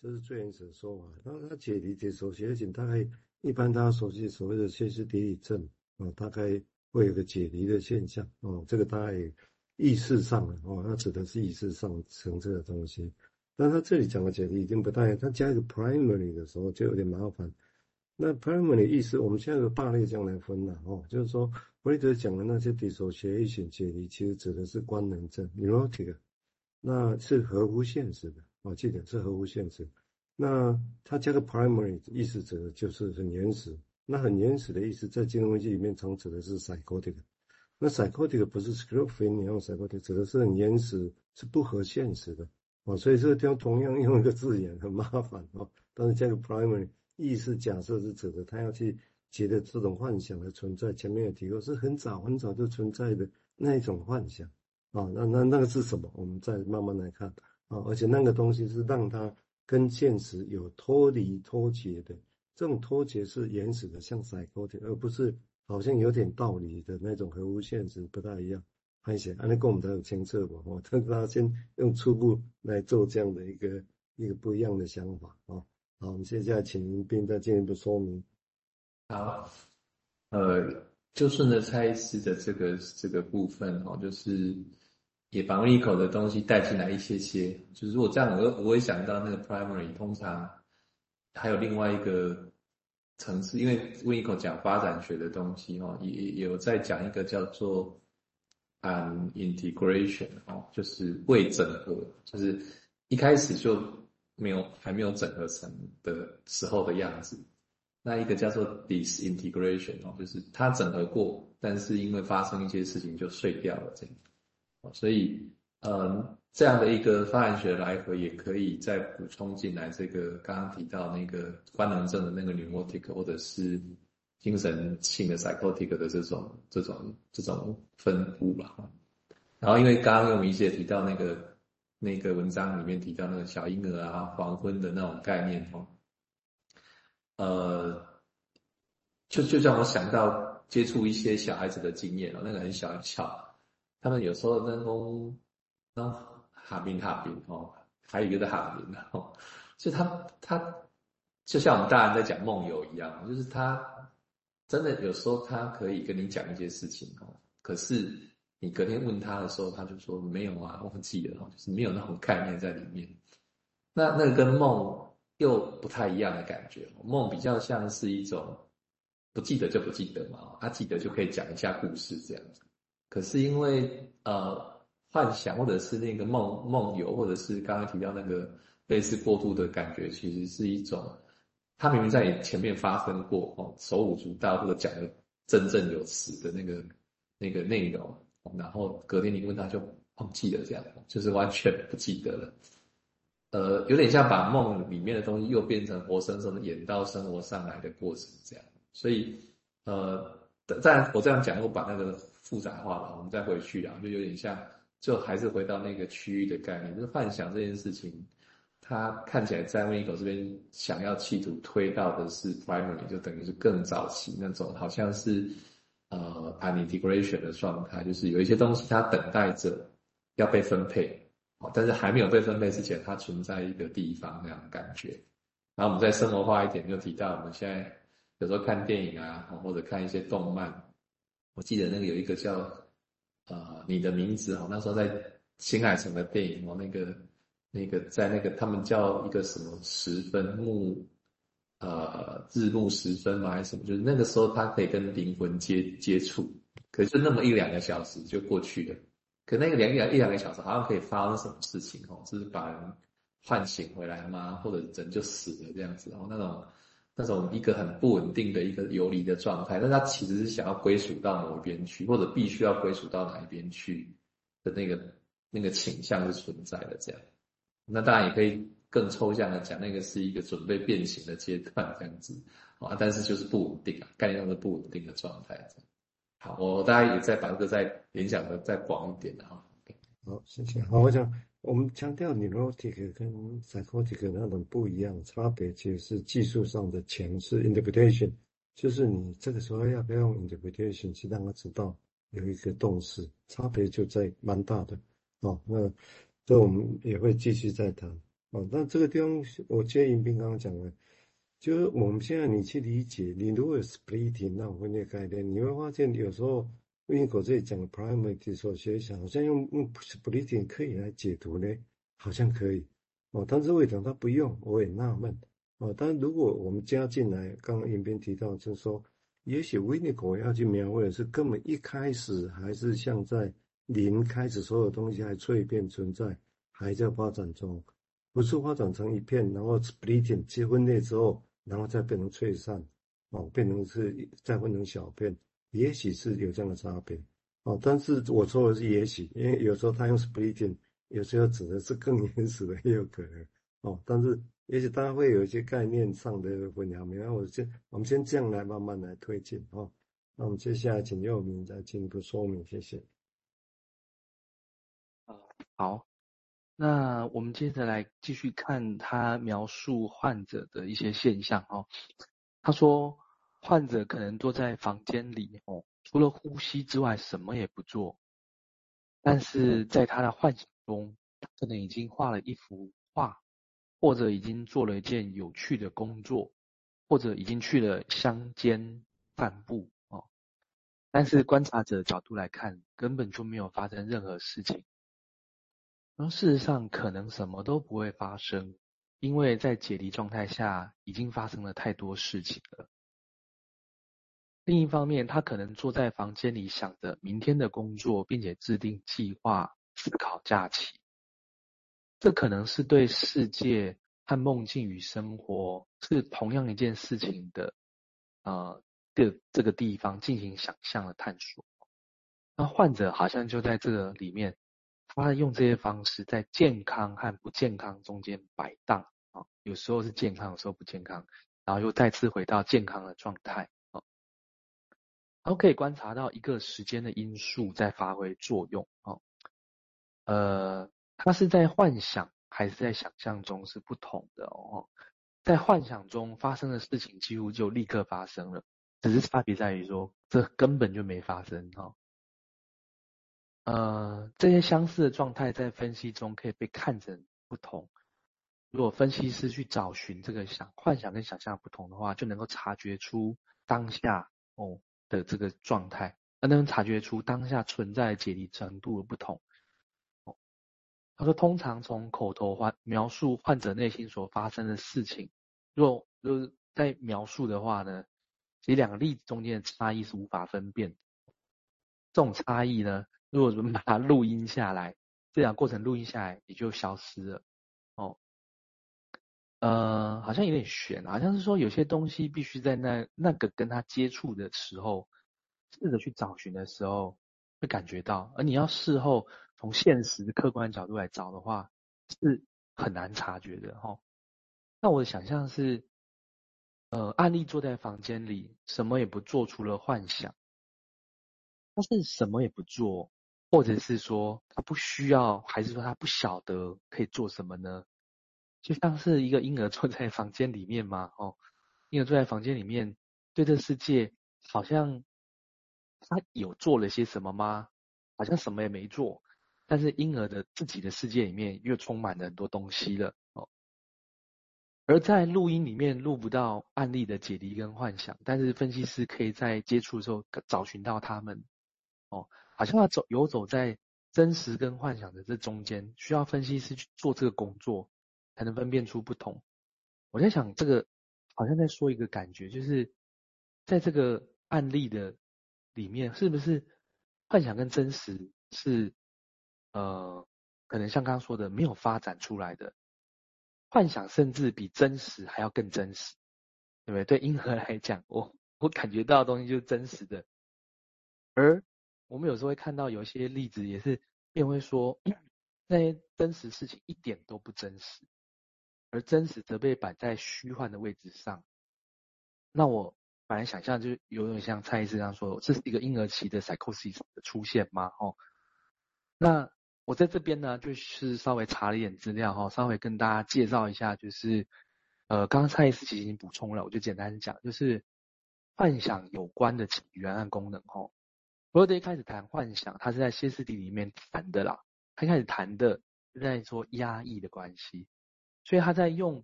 这是最原始的说法。然后他解离解手血型，大概一般大家熟悉所谓的歇斯底里症啊，大概会有个解离的现象哦。这个大概意识上的哦，它指的是意识上层次的东西。但他这里讲的解离已经不太，他加一个 primary 的时候就有点麻烦。那 primary 意思，我们现在有大类这样来分了哦，就是说弗洛德讲的那些 dissociation 解离，其实指的是官能症 neurotic，那是合乎现实的。我记得是合乎现实。那它加个 primary 意思指的就是很原始。那很原始的意思，在金融分析里面常指的是 psychotic。那 psychotic 不是 schizophrenia psychotic，指的是很原始，是不合现实的。哦，所以这个地方同样用一个字眼很麻烦哦。但是加个 primary 意思假设是指的他要去觉得这种幻想的存在，前面有提过是很早很早就存在的那一种幻想啊。那那那个是什么？我们再慢慢来看。啊，而且那个东西是让他跟现实有脱离脱节的，这种脱节是原始的，像 psychotic，而不是好像有点道理的那种合乎现实，不太一样。还行，那跟我们都有前测吧，我跟大家先用初步来做这样的一个一个不一样的想法啊。好，我们现在请林斌再进一步说明。好，呃，就顺着蔡医师的这个这个部分哦，就是。也把温尼口的东西带进来一些些，就是如果这样，我我会想到那个 primary，通常还有另外一个层次，因为温尼口讲发展学的东西哈，也也有在讲一个叫做 an integration 哦，就是未整合，就是一开始就没有还没有整合成的时候的样子。那一个叫做 disintegration 哦，就是它整合过，但是因为发生一些事情就碎掉了这样。所以，嗯，这样的一个发展学来回，也可以再补充进来。这个刚刚提到那个官能症的那个 neurotic，或者是精神性的 psychotic 的这种这种这种分布吧。然后，因为刚刚我们一些提到那个那个文章里面提到那个小婴儿啊，黄昏的那种概念哦，呃，就就让我想到接触一些小孩子的经验哦，那个很小巧。他们有时候那种，啊哈宾哈宾哦，还有一个的哈宾哦，就他他就像我们大人在讲梦游一样，就是他真的有时候他可以跟你讲一些事情哦，可是你隔天问他的时候，他就说没有啊，忘记了哦，就是没有那种概念在里面。那那个跟梦又不太一样的感觉，梦比较像是一种不记得就不记得嘛，他记得就可以讲一下故事这样子。可是因为呃幻想或者是那个梦梦游，或者是刚刚提到那个类似过度的感觉，其实是一种，他明明在前面发生过哦，手舞足蹈或者讲的振振有词的那个那个内容，然后隔天你问他就忘记了，这样就是完全不记得了，呃，有点像把梦里面的东西又变成活生生的演到生活上来的过程这样，所以呃，在我这样讲，我把那个。复杂化了，我们再回去啊，就有点像，就还是回到那个区域的概念，就是幻想这件事情，它看起来在温尼口这边想要企图推到的是 primary，就等于是更早期那种，好像是呃 an integration 的状态，就是有一些东西它等待着要被分配，好但是还没有被分配之前，它存在一个地方那样的感觉。然后我们再生活化一点，就提到我们现在有时候看电影啊，或者看一些动漫。我记得那个有一个叫呃你的名字哈，那时候在新海诚的电影哦，那个那个在那个他们叫一个什么时分木呃日暮时分吗还是什么？就是那个时候他可以跟灵魂接接触，可是就那么一两个小时就过去了。可那个两两一两个小时好像可以发生什么事情哦？就是把人唤醒回来吗？或者人就死了这样子然哦？那种。那种一个很不稳定的一个游离的状态，但他其实是想要归属到某一边去，或者必须要归属到哪一边去的那个那个倾向是存在的。这样，那当然也可以更抽象的讲，那个是一个准备变形的阶段，这样子啊，但是就是不稳定啊，概念上是不稳定的状态。好，我大家也再把这个再联想的再广一点的哈。好，谢谢。好，我想。我们强调 neurotic 跟 psychotic 那种不一样，差别其实是技术上的诠释 interpretation，就是你这个时候要不要用 interpretation 去让他知道有一个动词，差别就在蛮大的哦。那这我们也会继续再谈哦，那这个地方我接迎宾刚刚讲的，就是我们现在你去理解，你如果有 splitting 那种分裂概念，你会发现有时候温狗这里讲的 primary dissociation 好像用用 splitting 可以来解读呢，好像可以哦，但是为什么他不用？我也纳闷哦。但是如果我们加进来，刚刚迎宾提到就是说，也许温尼狗要去描绘的是根本一开始还是像在零开始，所有东西还脆片存在，还在发展中。不是发展成一片，然后 splitting 切分裂之后，然后再变成脆散，哦，变成是再分成小片，也许是有这样的差别，哦，但是我说的是也许，因为有时候他用 splitting，有时候指的是更原始的也有可能，哦，但是也许大家会有一些概念上的混淆，没关系，我先我们先这样来慢慢来推进，哦，那我们接下来请佑铭再进一步说明，谢谢。好。那我们接着来继续看他描述患者的一些现象哦。他说，患者可能坐在房间里哦，除了呼吸之外什么也不做，但是在他的幻想中，他可能已经画了一幅画，或者已经做了一件有趣的工作，或者已经去了乡间散步哦。但是观察者的角度来看，根本就没有发生任何事情。而事实上，可能什么都不会发生，因为在解离状态下，已经发生了太多事情了。另一方面，他可能坐在房间里，想着明天的工作，并且制定计划、思考假期。这可能是对世界和梦境与生活是同样一件事情的，呃，的这个地方进行想象的探索。那患者好像就在这个里面。他用这些方式在健康和不健康中间摆荡啊，有时候是健康，有时候不健康，然后又再次回到健康的状态。然后可以观察到一个时间的因素在发挥作用啊。呃，它是在幻想还是在想象中是不同的哦。在幻想中发生的事情几乎就立刻发生了，只是差别在于说这根本就没发生哈。呃，这些相似的状态在分析中可以被看成不同。如果分析师去找寻这个想幻想跟想象不同的话，就能够察觉出当下哦的这个状态，而能察觉出当下存在解离程度的不同。哦，他说，通常从口头患描述患者内心所发生的事情，若就是在描述的话呢，其实两个例子中间的差异是无法分辨。这种差异呢，如果我们把它录音下来，这两个过程录音下来也就消失了。哦，呃，好像有点悬，好像是说有些东西必须在那那个跟他接触的时候，试着去找寻的时候，会感觉到。而你要事后从现实客观角度来找的话，是很难察觉的。哈、哦，那我的想象是，呃，案例坐在房间里，什么也不做，除了幻想。他是什么也不做。或者是说他不需要，还是说他不晓得可以做什么呢？就像是一个婴儿坐在房间里面嘛，哦，婴儿坐在房间里面，对这世界好像他有做了些什么吗？好像什么也没做，但是婴儿的自己的世界里面又充满了很多东西了，哦。而在录音里面录不到案例的解离跟幻想，但是分析师可以在接触的时候找寻到他们，哦。好像要走游走在真实跟幻想的这中间，需要分析师去做这个工作，才能分辨出不同。我在想，这个好像在说一个感觉，就是在这个案例的里面，是不是幻想跟真实是呃，可能像刚刚说的没有发展出来的，幻想甚至比真实还要更真实，对不对？对婴儿来讲，我我感觉到的东西就是真实的，而。我们有时候会看到有一些例子，也是便会说 那些真实事情一点都不真实，而真实则被摆在虚幻的位置上。那我本来想象就是有点像蔡医师这样说，这是一个婴儿期的 psychosis 的出现吗？哦，那我在这边呢，就是稍微查了一点资料哈，稍微跟大家介绍一下，就是呃，刚刚蔡医师其实已经补充了，我就简单讲，就是幻想有关的起源和功能哈。弗洛德一开始谈幻想，他是在歇斯底里面谈的啦。他一开始谈的是在说压抑的关系，所以他在用